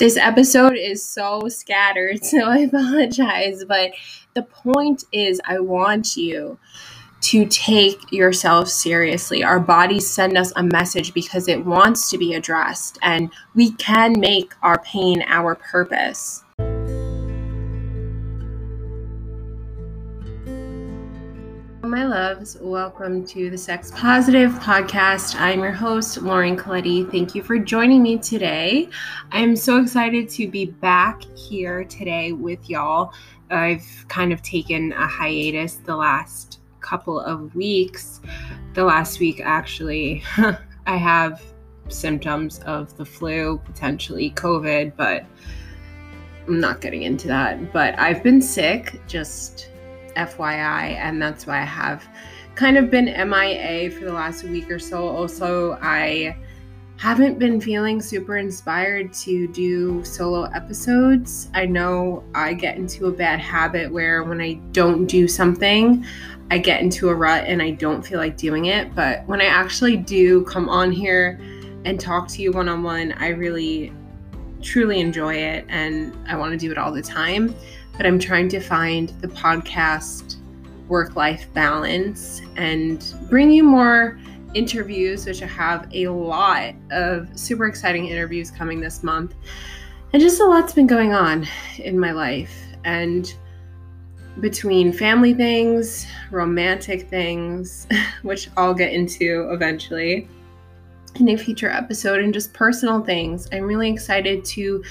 This episode is so scattered, so I apologize. But the point is, I want you to take yourself seriously. Our bodies send us a message because it wants to be addressed, and we can make our pain our purpose. My loves, welcome to the Sex Positive podcast. I'm your host, Lauren Colletti. Thank you for joining me today. I'm so excited to be back here today with y'all. I've kind of taken a hiatus the last couple of weeks. The last week, actually, I have symptoms of the flu, potentially COVID, but I'm not getting into that. But I've been sick, just FYI, and that's why I have kind of been MIA for the last week or so. Also, I haven't been feeling super inspired to do solo episodes. I know I get into a bad habit where when I don't do something, I get into a rut and I don't feel like doing it. But when I actually do come on here and talk to you one on one, I really truly enjoy it and I want to do it all the time but I'm trying to find the podcast work life balance and bring you more interviews, which I have a lot of super exciting interviews coming this month. And just a lot's been going on in my life. And between family things, romantic things, which I'll get into eventually in a future episode, and just personal things, I'm really excited to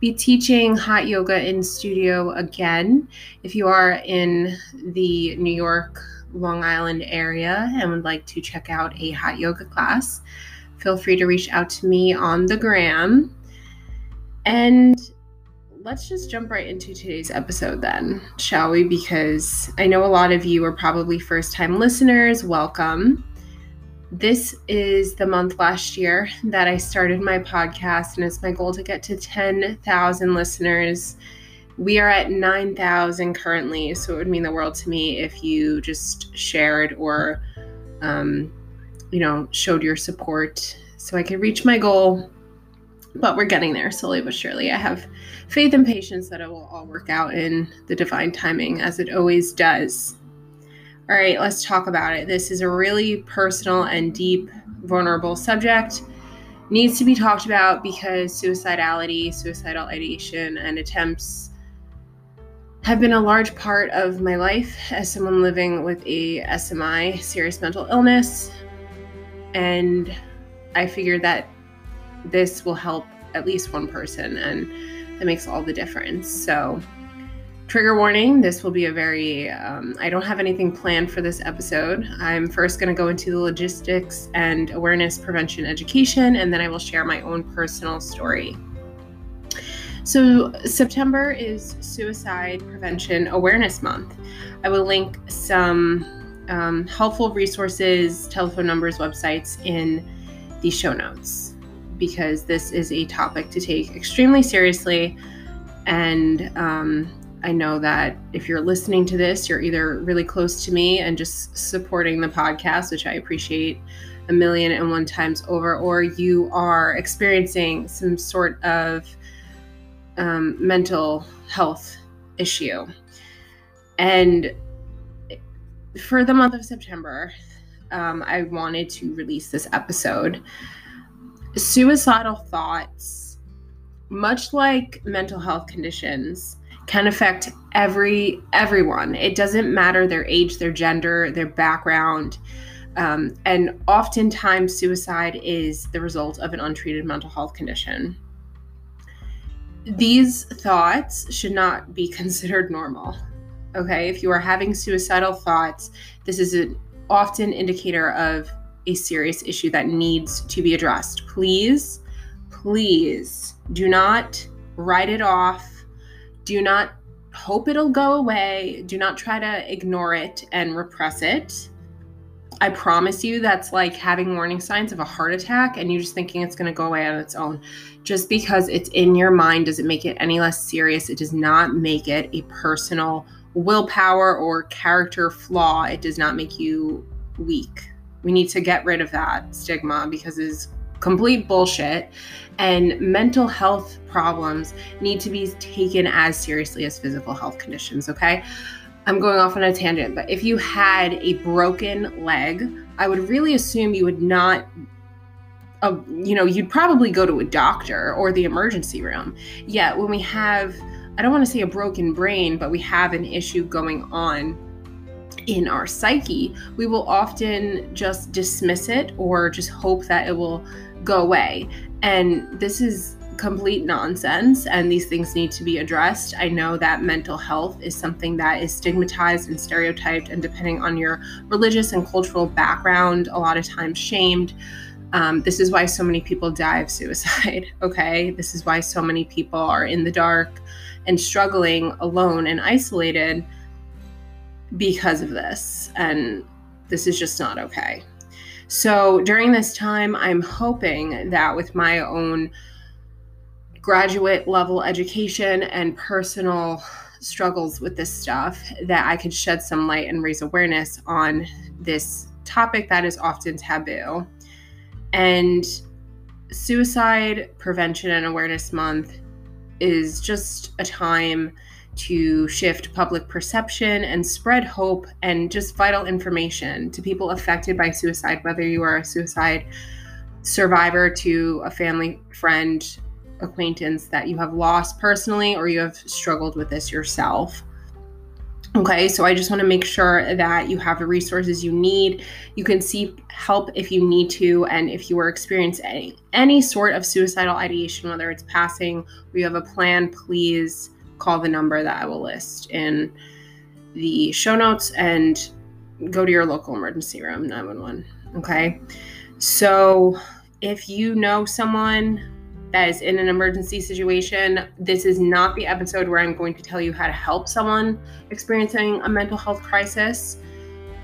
be teaching hot yoga in studio again. If you are in the New York, Long Island area and would like to check out a hot yoga class, feel free to reach out to me on the gram. And let's just jump right into today's episode then, shall we? Because I know a lot of you are probably first time listeners. Welcome. This is the month last year that I started my podcast, and it's my goal to get to 10,000 listeners. We are at 9,000 currently, so it would mean the world to me if you just shared or, um, you know, showed your support so I could reach my goal. But we're getting there slowly but surely. I have faith and patience that it will all work out in the divine timing, as it always does. All right, let's talk about it. This is a really personal and deep, vulnerable subject. Needs to be talked about because suicidality, suicidal ideation, and attempts have been a large part of my life as someone living with a SMI, serious mental illness. And I figured that this will help at least one person, and that makes all the difference. So, Trigger warning this will be a very, um, I don't have anything planned for this episode. I'm first going to go into the logistics and awareness prevention education, and then I will share my own personal story. So, September is Suicide Prevention Awareness Month. I will link some um, helpful resources, telephone numbers, websites in the show notes because this is a topic to take extremely seriously and um, I know that if you're listening to this, you're either really close to me and just supporting the podcast, which I appreciate a million and one times over, or you are experiencing some sort of um, mental health issue. And for the month of September, um, I wanted to release this episode. Suicidal thoughts, much like mental health conditions, can affect every everyone. It doesn't matter their age, their gender, their background. Um, and oftentimes, suicide is the result of an untreated mental health condition. These thoughts should not be considered normal. Okay, if you are having suicidal thoughts, this is an often indicator of a serious issue that needs to be addressed. Please, please do not write it off do not hope it'll go away. Do not try to ignore it and repress it. I promise you that's like having warning signs of a heart attack and you're just thinking it's going to go away on its own. Just because it's in your mind doesn't make it any less serious. It does not make it a personal willpower or character flaw. It does not make you weak. We need to get rid of that stigma because it is complete bullshit. And mental health problems need to be taken as seriously as physical health conditions, okay? I'm going off on a tangent, but if you had a broken leg, I would really assume you would not uh, you know, you'd probably go to a doctor or the emergency room. Yet when we have I don't want to say a broken brain, but we have an issue going on in our psyche, we will often just dismiss it or just hope that it will go away. And this is complete nonsense, and these things need to be addressed. I know that mental health is something that is stigmatized and stereotyped, and depending on your religious and cultural background, a lot of times shamed. Um, this is why so many people die of suicide, okay? This is why so many people are in the dark and struggling alone and isolated because of this. And this is just not okay. So during this time, I'm hoping that with my own graduate level education and personal struggles with this stuff, that I could shed some light and raise awareness on this topic that is often taboo. And Suicide Prevention and Awareness Month is just a time to shift public perception and spread hope and just vital information to people affected by suicide, whether you are a suicide survivor to a family, friend, acquaintance that you have lost personally or you have struggled with this yourself. Okay, so I just want to make sure that you have the resources you need. You can seek help if you need to, and if you are experiencing any, any sort of suicidal ideation, whether it's passing or you have a plan, please call the number that I will list in the show notes and go to your local emergency room, 911. Okay, so if you know someone that is in an emergency situation, this is not the episode where I'm going to tell you how to help someone experiencing a mental health crisis.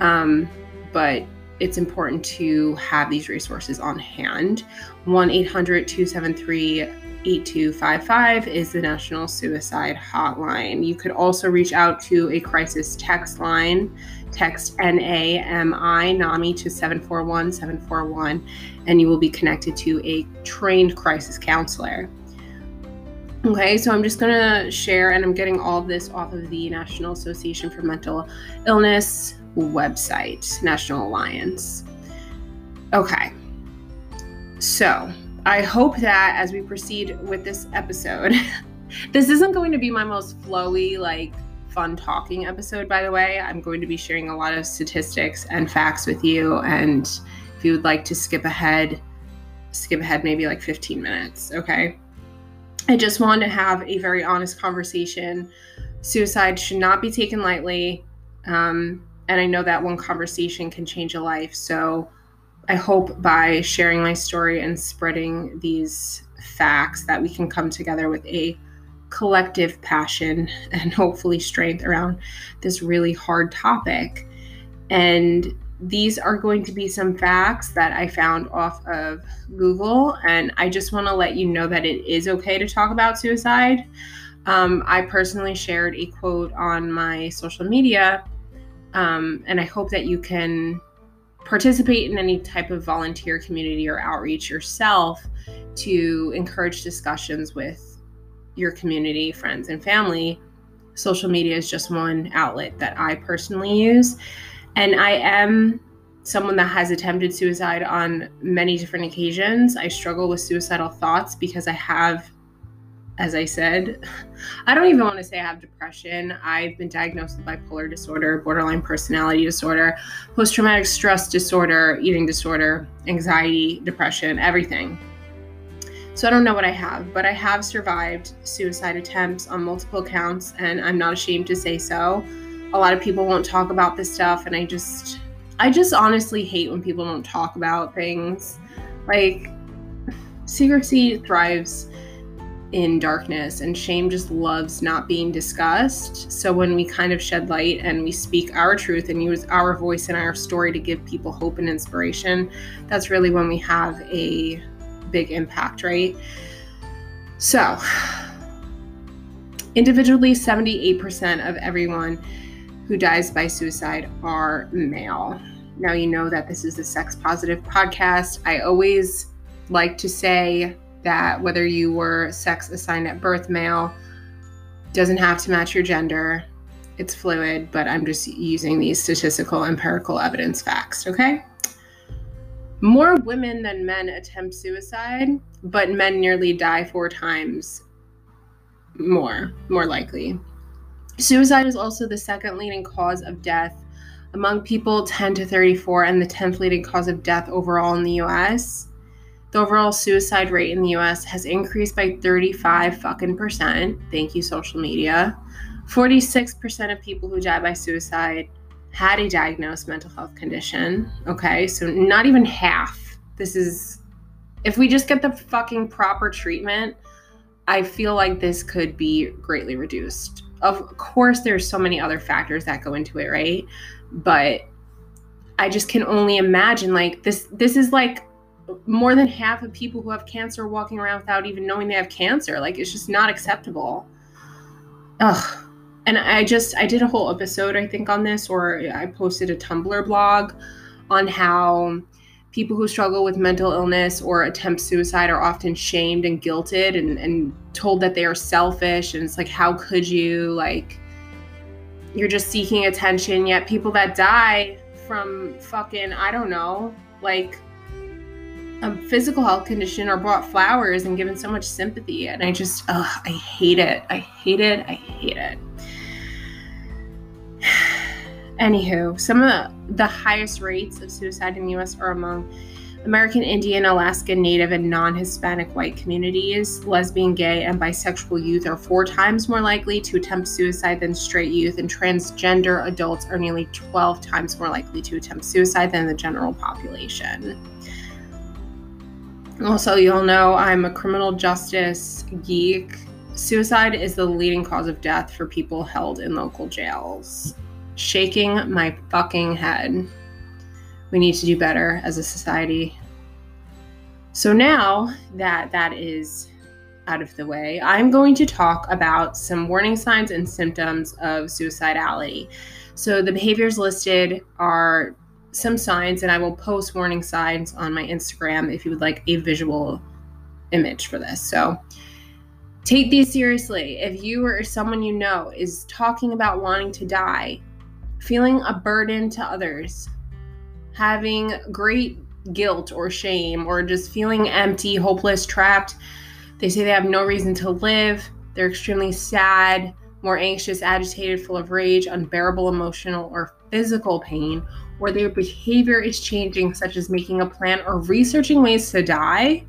Um, but it's important to have these resources on hand. 1 800 273 8255 is the National Suicide Hotline. You could also reach out to a crisis text line. Text NAMI NAMI to 741 741, and you will be connected to a trained crisis counselor. Okay, so I'm just gonna share, and I'm getting all of this off of the National Association for Mental Illness website, National Alliance. Okay, so I hope that as we proceed with this episode, this isn't going to be my most flowy, like fun talking episode, by the way. I'm going to be sharing a lot of statistics and facts with you. And if you would like to skip ahead, skip ahead maybe like 15 minutes, okay? I just want to have a very honest conversation. Suicide should not be taken lightly. Um, and I know that one conversation can change a life. So, I hope by sharing my story and spreading these facts that we can come together with a collective passion and hopefully strength around this really hard topic. And these are going to be some facts that I found off of Google. And I just want to let you know that it is okay to talk about suicide. Um, I personally shared a quote on my social media, um, and I hope that you can participate in any type of volunteer community or outreach yourself to encourage discussions with your community, friends, and family. Social media is just one outlet that I personally use. And I am someone that has attempted suicide on many different occasions. I struggle with suicidal thoughts because I have as I said, I don't even want to say I have depression. I've been diagnosed with bipolar disorder, borderline personality disorder, post traumatic stress disorder, eating disorder, anxiety, depression, everything. So I don't know what I have, but I have survived suicide attempts on multiple counts, and I'm not ashamed to say so. A lot of people won't talk about this stuff, and I just, I just honestly hate when people don't talk about things. Like, secrecy thrives in darkness and shame just loves not being discussed. So when we kind of shed light and we speak our truth and use our voice and our story to give people hope and inspiration that's really when we have a big impact right? So individually 78% of everyone who dies by suicide are male. Now you know that this is a sex positive podcast. I always like to say that whether you were sex assigned at birth male doesn't have to match your gender. It's fluid, but I'm just using these statistical empirical evidence facts, okay? More women than men attempt suicide, but men nearly die four times more, more likely. Suicide is also the second leading cause of death among people 10 to 34 and the 10th leading cause of death overall in the US. The overall suicide rate in the US has increased by 35 fucking percent. Thank you, social media. 46% of people who die by suicide had a diagnosed mental health condition. Okay, so not even half. This is, if we just get the fucking proper treatment, I feel like this could be greatly reduced. Of course, there's so many other factors that go into it, right? But I just can only imagine like this this is like more than half of people who have cancer walking around without even knowing they have cancer. Like it's just not acceptable. Ugh. And I just I did a whole episode I think on this or I posted a Tumblr blog on how people who struggle with mental illness or attempt suicide are often shamed and guilted and, and told that they are selfish and it's like how could you like you're just seeking attention yet people that die from fucking i don't know like a physical health condition or brought flowers and given so much sympathy and i just i hate it i hate it i hate it Anywho, some of the, the highest rates of suicide in the US are among American Indian, Alaska Native, and non Hispanic white communities. Lesbian, gay, and bisexual youth are four times more likely to attempt suicide than straight youth, and transgender adults are nearly 12 times more likely to attempt suicide than the general population. Also, you'll know I'm a criminal justice geek. Suicide is the leading cause of death for people held in local jails shaking my fucking head. We need to do better as a society. So now that that is out of the way, I'm going to talk about some warning signs and symptoms of suicidality. So the behaviors listed are some signs, and I will post warning signs on my Instagram if you would like a visual image for this. So take these seriously. If you or someone you know is talking about wanting to die, feeling a burden to others, having great guilt or shame, or just feeling empty, hopeless, trapped. They say they have no reason to live. They're extremely sad, more anxious, agitated, full of rage, unbearable emotional or physical pain, or their behavior is changing, such as making a plan or researching ways to die.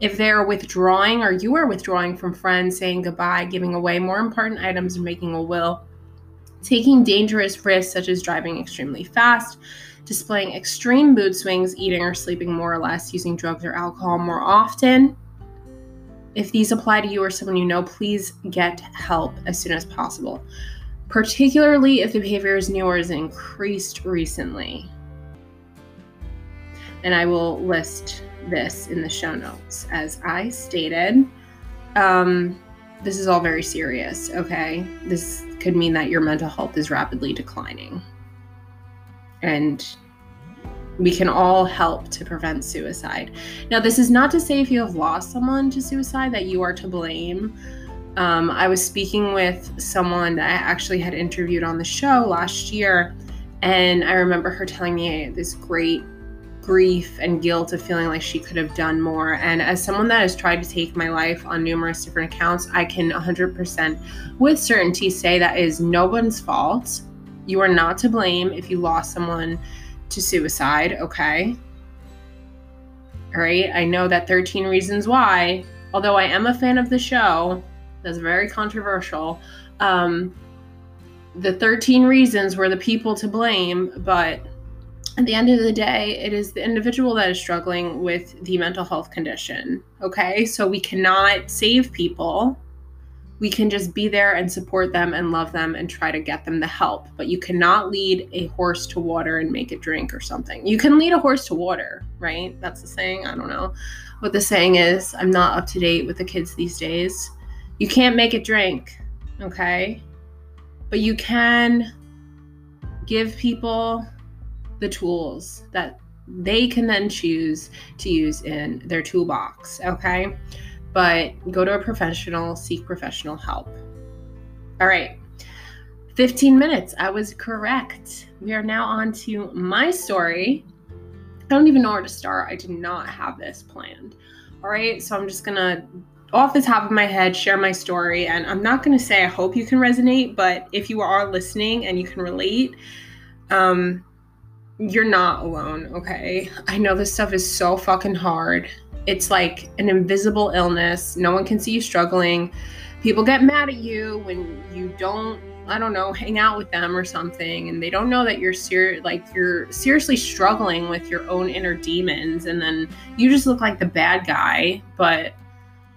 If they're withdrawing or you are withdrawing from friends, saying goodbye, giving away more important items, and making a will, taking dangerous risks such as driving extremely fast, displaying extreme mood swings, eating or sleeping more or less, using drugs or alcohol more often. If these apply to you or someone you know, please get help as soon as possible, particularly if the behavior is new or has increased recently. And I will list this in the show notes. As I stated, um, this is all very serious, okay? This could mean that your mental health is rapidly declining. And we can all help to prevent suicide. Now, this is not to say if you have lost someone to suicide that you are to blame. Um, I was speaking with someone that I actually had interviewed on the show last year, and I remember her telling me this great grief and guilt of feeling like she could have done more. And as someone that has tried to take my life on numerous different accounts, I can 100% with certainty say that is no one's fault. You are not to blame if you lost someone to suicide, okay? All right, I know that 13 Reasons Why, although I am a fan of the show, that's very controversial. Um, the 13 reasons were the people to blame, but at the end of the day, it is the individual that is struggling with the mental health condition. Okay, so we cannot save people. We can just be there and support them and love them and try to get them the help. But you cannot lead a horse to water and make it drink or something. You can lead a horse to water, right? That's the saying. I don't know what the saying is. I'm not up to date with the kids these days. You can't make it drink, okay? But you can give people the tools that they can then choose to use in their toolbox, okay? But go to a professional, seek professional help. All right. 15 minutes. I was correct. We are now on to my story. I don't even know where to start. I did not have this planned. All right. So I'm just to, off the top of my head, share my story. And I'm not going to say I hope you can resonate, but if you are listening and you can relate, um, you're not alone, okay? I know this stuff is so fucking hard. It's like an invisible illness. No one can see you struggling. People get mad at you when you don't, I don't know, hang out with them or something and they don't know that you're ser- like you're seriously struggling with your own inner demons and then you just look like the bad guy, but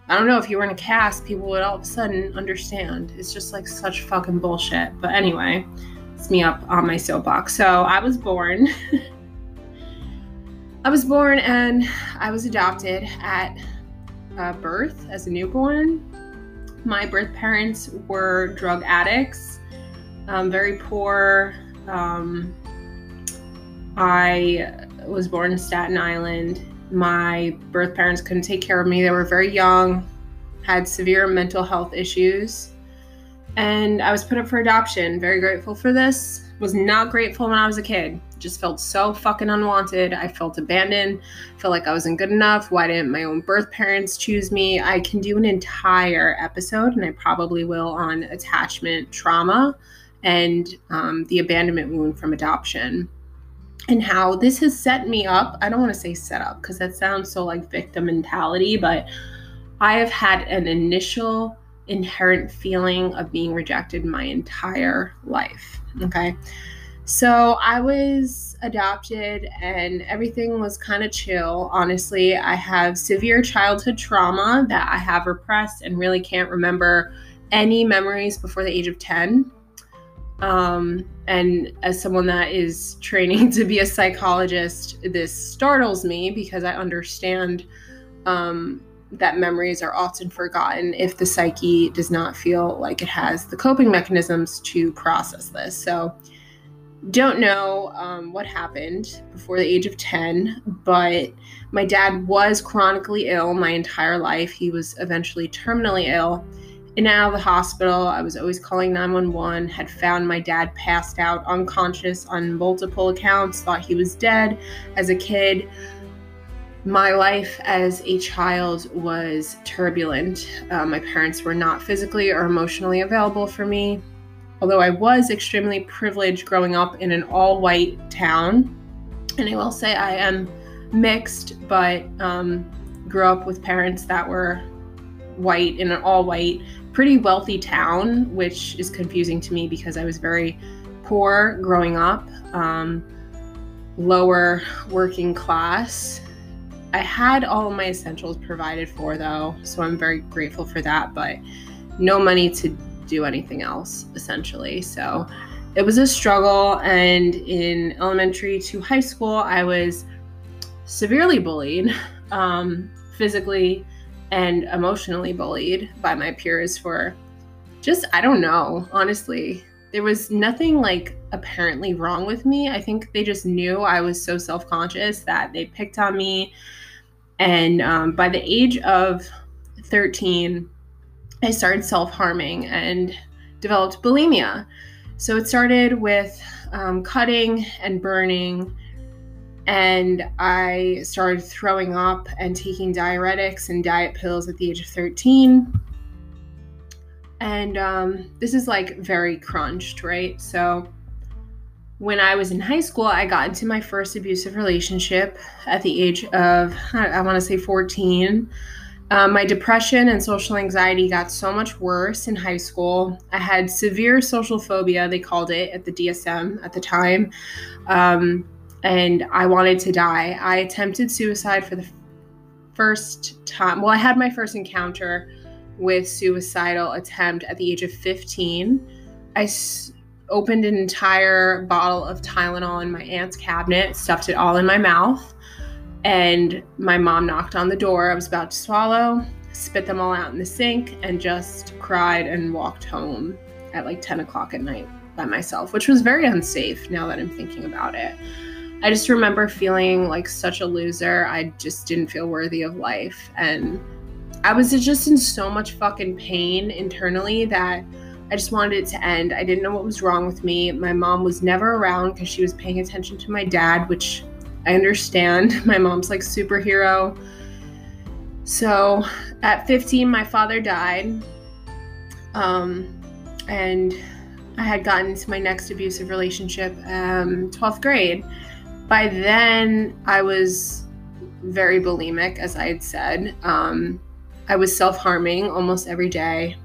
I don't know if you were in a cast, people would all of a sudden understand. It's just like such fucking bullshit. But anyway, it's me up on my soapbox. So I was born. I was born and I was adopted at uh, birth as a newborn. My birth parents were drug addicts, um, very poor. Um, I was born in Staten Island. My birth parents couldn't take care of me. They were very young, had severe mental health issues and I was put up for adoption. Very grateful for this. Was not grateful when I was a kid. Just felt so fucking unwanted. I felt abandoned. Felt like I wasn't good enough. Why didn't my own birth parents choose me? I can do an entire episode, and I probably will, on attachment trauma and um, the abandonment wound from adoption and how this has set me up. I don't want to say set up because that sounds so like victim mentality, but I have had an initial inherent feeling of being rejected my entire life. Okay. So I was adopted and everything was kind of chill. Honestly, I have severe childhood trauma that I have repressed and really can't remember any memories before the age of 10. Um, and as someone that is training to be a psychologist, this startles me because I understand um, that memories are often forgotten if the psyche does not feel like it has the coping mechanisms to process this. So, don't know um, what happened before the age of 10, but my dad was chronically ill my entire life. He was eventually terminally ill. In and out of the hospital, I was always calling 911, had found my dad passed out unconscious on multiple accounts, thought he was dead as a kid my life as a child was turbulent. Uh, my parents were not physically or emotionally available for me. Although I was extremely privileged growing up in an all white town, and I will say I am mixed, but um, grew up with parents that were white in an all white, pretty wealthy town, which is confusing to me because I was very poor growing up, um, lower working class, I had all my essentials provided for though, so I'm very grateful for that, but no money to do anything else essentially. So it was a struggle and in elementary to high school I was severely bullied, um, physically and emotionally bullied by my peers for just I don't know, honestly. There was nothing like apparently wrong with me. I think they just knew I was so self conscious that they picked on me. And um, by the age of 13, I started self harming and developed bulimia. So it started with um, cutting and burning, and I started throwing up and taking diuretics and diet pills at the age of 13. And um, this is like very crunched, right? So when I was in high school, I got into my first abusive relationship at the age of, I want to say 14. Um, my depression and social anxiety got so much worse in high school. I had severe social phobia, they called it at the DSM at the time. Um, and I wanted to die. I attempted suicide for the first time. Well, I had my first encounter with suicidal attempt at the age of 15. I opened an entire bottle of Tylenol in my aunt's cabinet, stuffed it all in my mouth, and my mom knocked on the door. I was about to swallow, spit them all out in the sink, and just cried and walked home at like 10 o'clock at night by myself, which was very unsafe now that I'm thinking about it. I just remember feeling like such a loser. I just didn't feel worthy of life. And I was just in so much fucking pain internally that I just wanted it to end. I didn't know what was wrong with me. My mom was never around because she was paying attention to my dad, which I understand. My mom's like superhero. So at 15, my father died. Um, and I had gotten into my next abusive relationship, um, 12th grade. By then, I was very bulimic, as I had said. Um, I was self harming almost every day.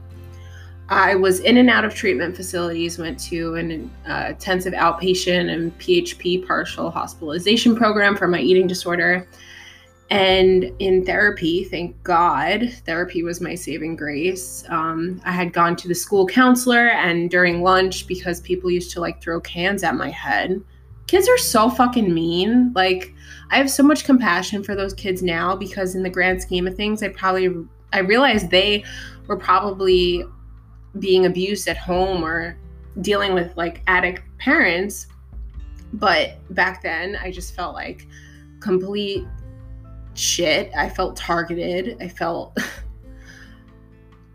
I was in and out of treatment facilities, went to an uh, intensive outpatient and PHP partial hospitalization program for my eating disorder. And in therapy, thank God, therapy was my saving grace. Um, I had gone to the school counselor, and during lunch, because people used to like throw cans at my head, kids are so fucking mean. Like, I have so much compassion for those kids now because, in the grand scheme of things, I probably I realized they were probably being abused at home or dealing with like addict parents. But back then, I just felt like complete shit. I felt targeted. I felt.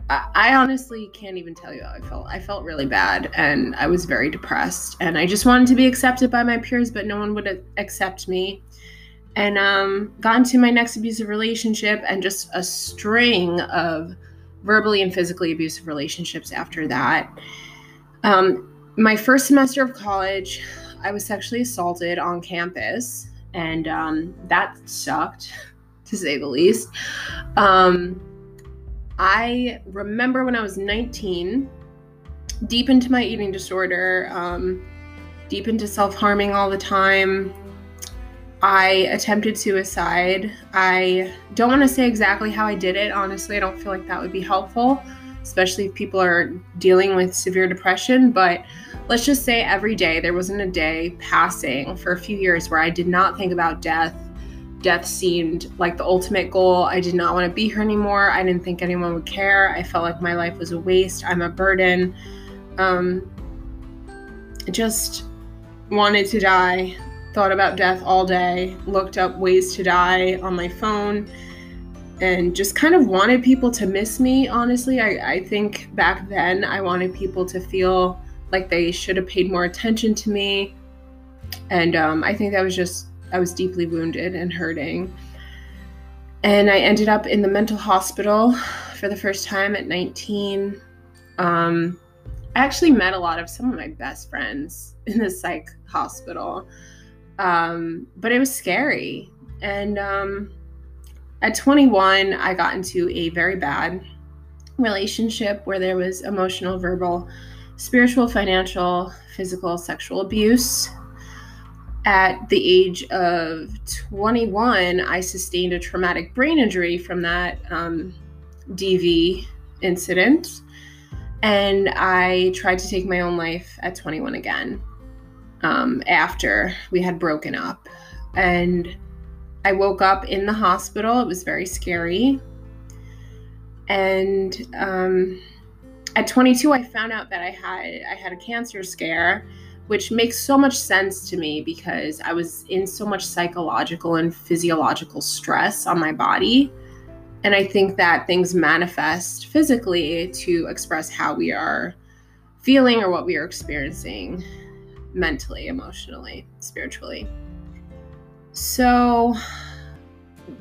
I honestly can't even tell you how I felt. I felt really bad and I was very depressed and I just wanted to be accepted by my peers, but no one would accept me. And um, got into my next abusive relationship and just a string of verbally and physically abusive relationships after that. Um, my first semester of college, I was sexually assaulted on campus, and um, that sucked, to say the least. Um, I remember when I was 19, deep into my eating disorder, um, deep into self harming all the time, I attempted suicide. I don't want to say exactly how I did it. Honestly, I don't feel like that would be helpful, especially if people are dealing with severe depression. But let's just say every day, there wasn't a day passing for a few years where I did not think about death. Death seemed like the ultimate goal. I did not want to be here anymore. I didn't think anyone would care. I felt like my life was a waste. I'm a burden. Um, just wanted to die thought about death all day, looked up ways to die on my phone, and just kind of wanted people to miss me, honestly. I, I think back then I wanted people to feel like they should have paid more attention to me. And um, I think that was just, I was deeply wounded and hurting. And I ended up in the mental hospital for the first time at 19. Um, I actually met a lot of some of my best friends in the psych hospital. Um, but it was scary. And um, at 21, I got into a very bad relationship where there was emotional, verbal, spiritual, financial, physical, sexual abuse. At the age of 21, I sustained a traumatic brain injury from that um, DV incident. And I tried to take my own life at 21 again um, after we had broken up. And I woke up in the hospital. It was very scary. And um, at 22, I found out that I had I had a cancer scare, which makes so much sense to me because I was in so much psychological and physiological stress on my body. And I think that things manifest physically to express how we are feeling or what we are experiencing mentally, emotionally, spiritually. So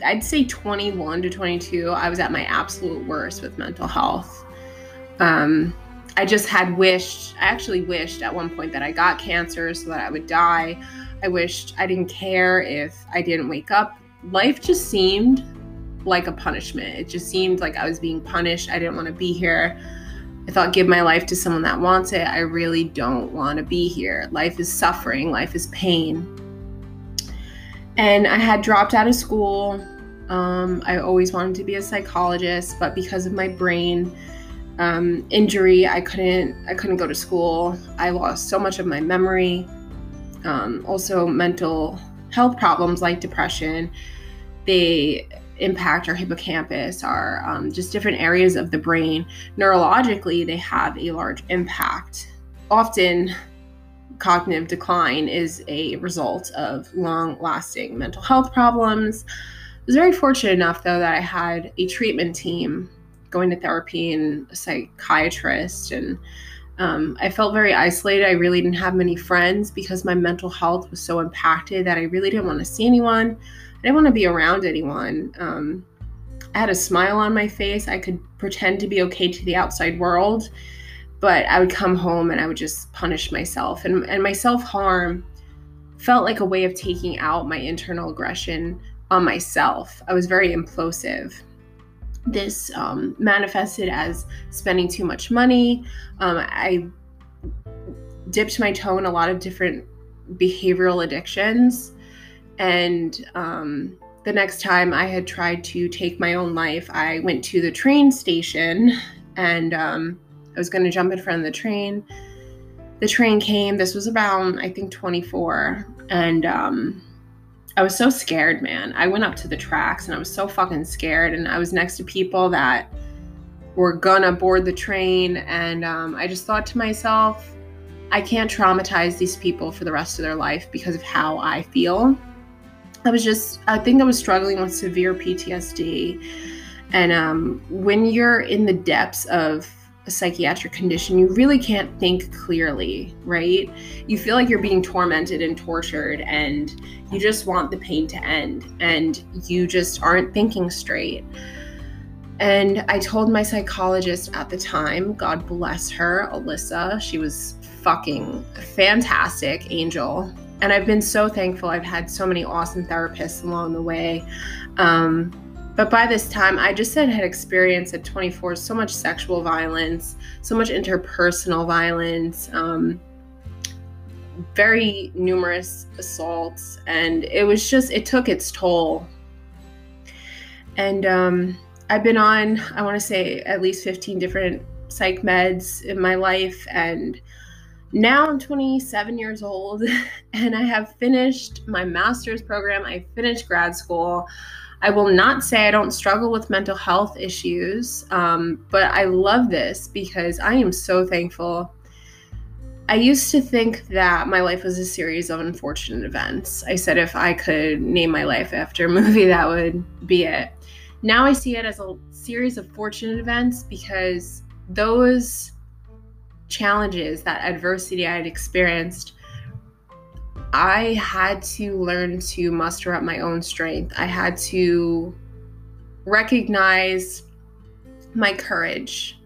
I'd say 21 to 22, I was at my absolute worst with mental health. Um, I just had wished, I actually wished at one point that I got cancer so that I would die. I wished I didn't care if I didn't wake up. Life just seemed like a punishment. It just seemed like I was being punished. I didn't want to be here. I thought, give my life to someone that wants it. I really don't want to be here. Life is suffering, life is pain. And I had dropped out of school. Um, I always wanted to be a psychologist, but because of my brain um, injury, I couldn't. I couldn't go to school. I lost so much of my memory. Um, also, mental health problems like depression. They impact our hippocampus, our um, just different areas of the brain. Neurologically, they have a large impact. Often, cognitive decline is a result of long lasting mental health problems. I was very fortunate enough, though, that I had a treatment team going to therapy and a psychiatrist. And um, I felt very isolated. I really didn't have many friends because my mental health was so impacted that I really didn't want to see anyone. I didn't want to be around anyone. Um, I had a smile on my face. I could pretend to be okay to the outside world but I would come home and I would just punish myself. And, and my self harm felt like a way of taking out my internal aggression on myself. I was very implosive. This um, manifested as spending too much money. Um, I dipped my toe in a lot of different behavioral addictions. And um, the next time I had tried to take my own life, I went to the train station and um, I was going to jump in front of the train. The train came. This was around, I think, 24. And um, I was so scared, man. I went up to the tracks and I was so fucking scared. And I was next to people that were gonna board the train. And um, I just thought to myself, I can't traumatize these people for the rest of their life because of how I feel. I was just, I think I was struggling with severe PTSD. And um, when you're in the depths of a psychiatric condition, you really can't think clearly, right? You feel like you're being tormented and tortured, and you just want the pain to end, and you just aren't thinking straight. And I told my psychologist at the time, God bless her, Alyssa, she was fucking fantastic angel. And I've been so thankful. I've had so many awesome therapists along the way. Um, but by this time, I just had, had experienced at 24 so much sexual violence, so much interpersonal violence, um, very numerous assaults, and it was just, it took its toll. And um, I've been on, I want to say, at least 15 different psych meds in my life. And now I'm 27 years old and I have finished my master's program. I finished grad school. I will not say I don't struggle with mental health issues, um, but I love this because I am so thankful. I used to think that my life was a series of unfortunate events. I said if I could name my life after a movie, that would be it. Now I see it as a series of fortunate events because those challenges, that adversity I had experienced, I had to learn to muster up my own strength. I had to recognize my courage.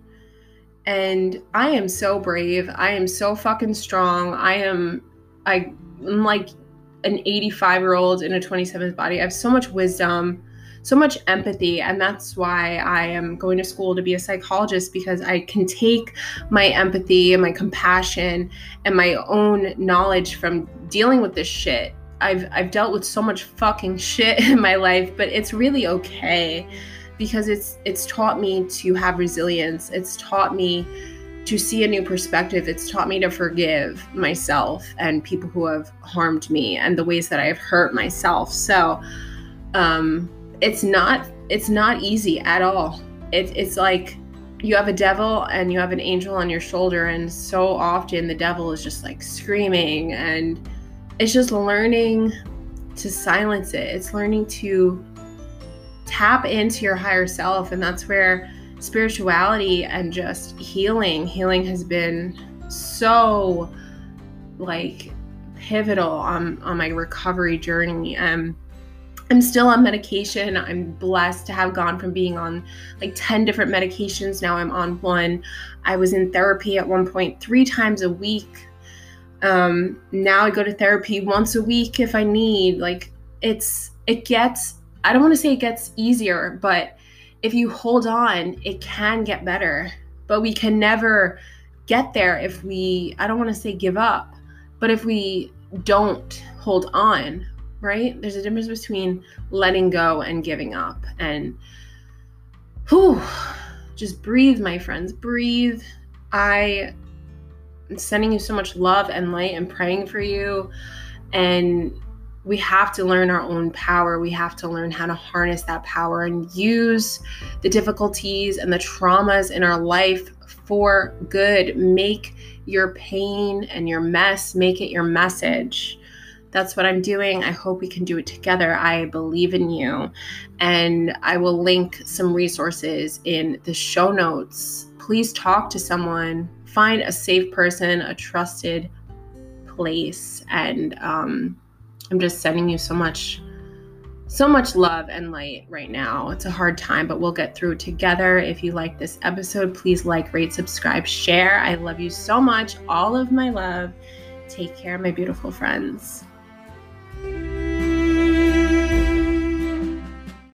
And I am so brave. I am so fucking strong. I am I, I'm like an 85 year old in a 27th body. I have so much wisdom so much empathy. And that's why I am going to school to be a psychologist because I can take my empathy and my compassion and my own knowledge from dealing with this shit. I've, I've dealt with so much fucking shit in my life, but it's really okay because it's it's taught me to have resilience. It's taught me to see a new perspective. It's taught me to forgive myself and people who have harmed me and the ways that I have hurt myself. So, um, it's not it's not easy at all. It, it's like you have a devil and you have an angel on your shoulder, and so often the devil is just like screaming, and it's just learning to silence it. It's learning to tap into your higher self, and that's where spirituality and just healing healing has been so like pivotal on on my recovery journey um I'm still on medication. I'm blessed to have gone from being on like 10 different medications. Now I'm on one. I was in therapy at one point three times a week. Um, now I go to therapy once a week if I need. Like it's, it gets, I don't want to say it gets easier, but if you hold on, it can get better. But we can never get there if we, I don't want to say give up, but if we don't hold on right? There's a difference between letting go and giving up. And whew, just breathe, my friends, breathe. I am sending you so much love and light and praying for you. And we have to learn our own power. We have to learn how to harness that power and use the difficulties and the traumas in our life for good. Make your pain and your mess, make it your message. That's what I'm doing. I hope we can do it together. I believe in you. And I will link some resources in the show notes. Please talk to someone, find a safe person, a trusted place. And um, I'm just sending you so much so much love and light right now. It's a hard time, but we'll get through together. If you like this episode, please like, rate, subscribe, share. I love you so much. All of my love. Take care, my beautiful friends thank you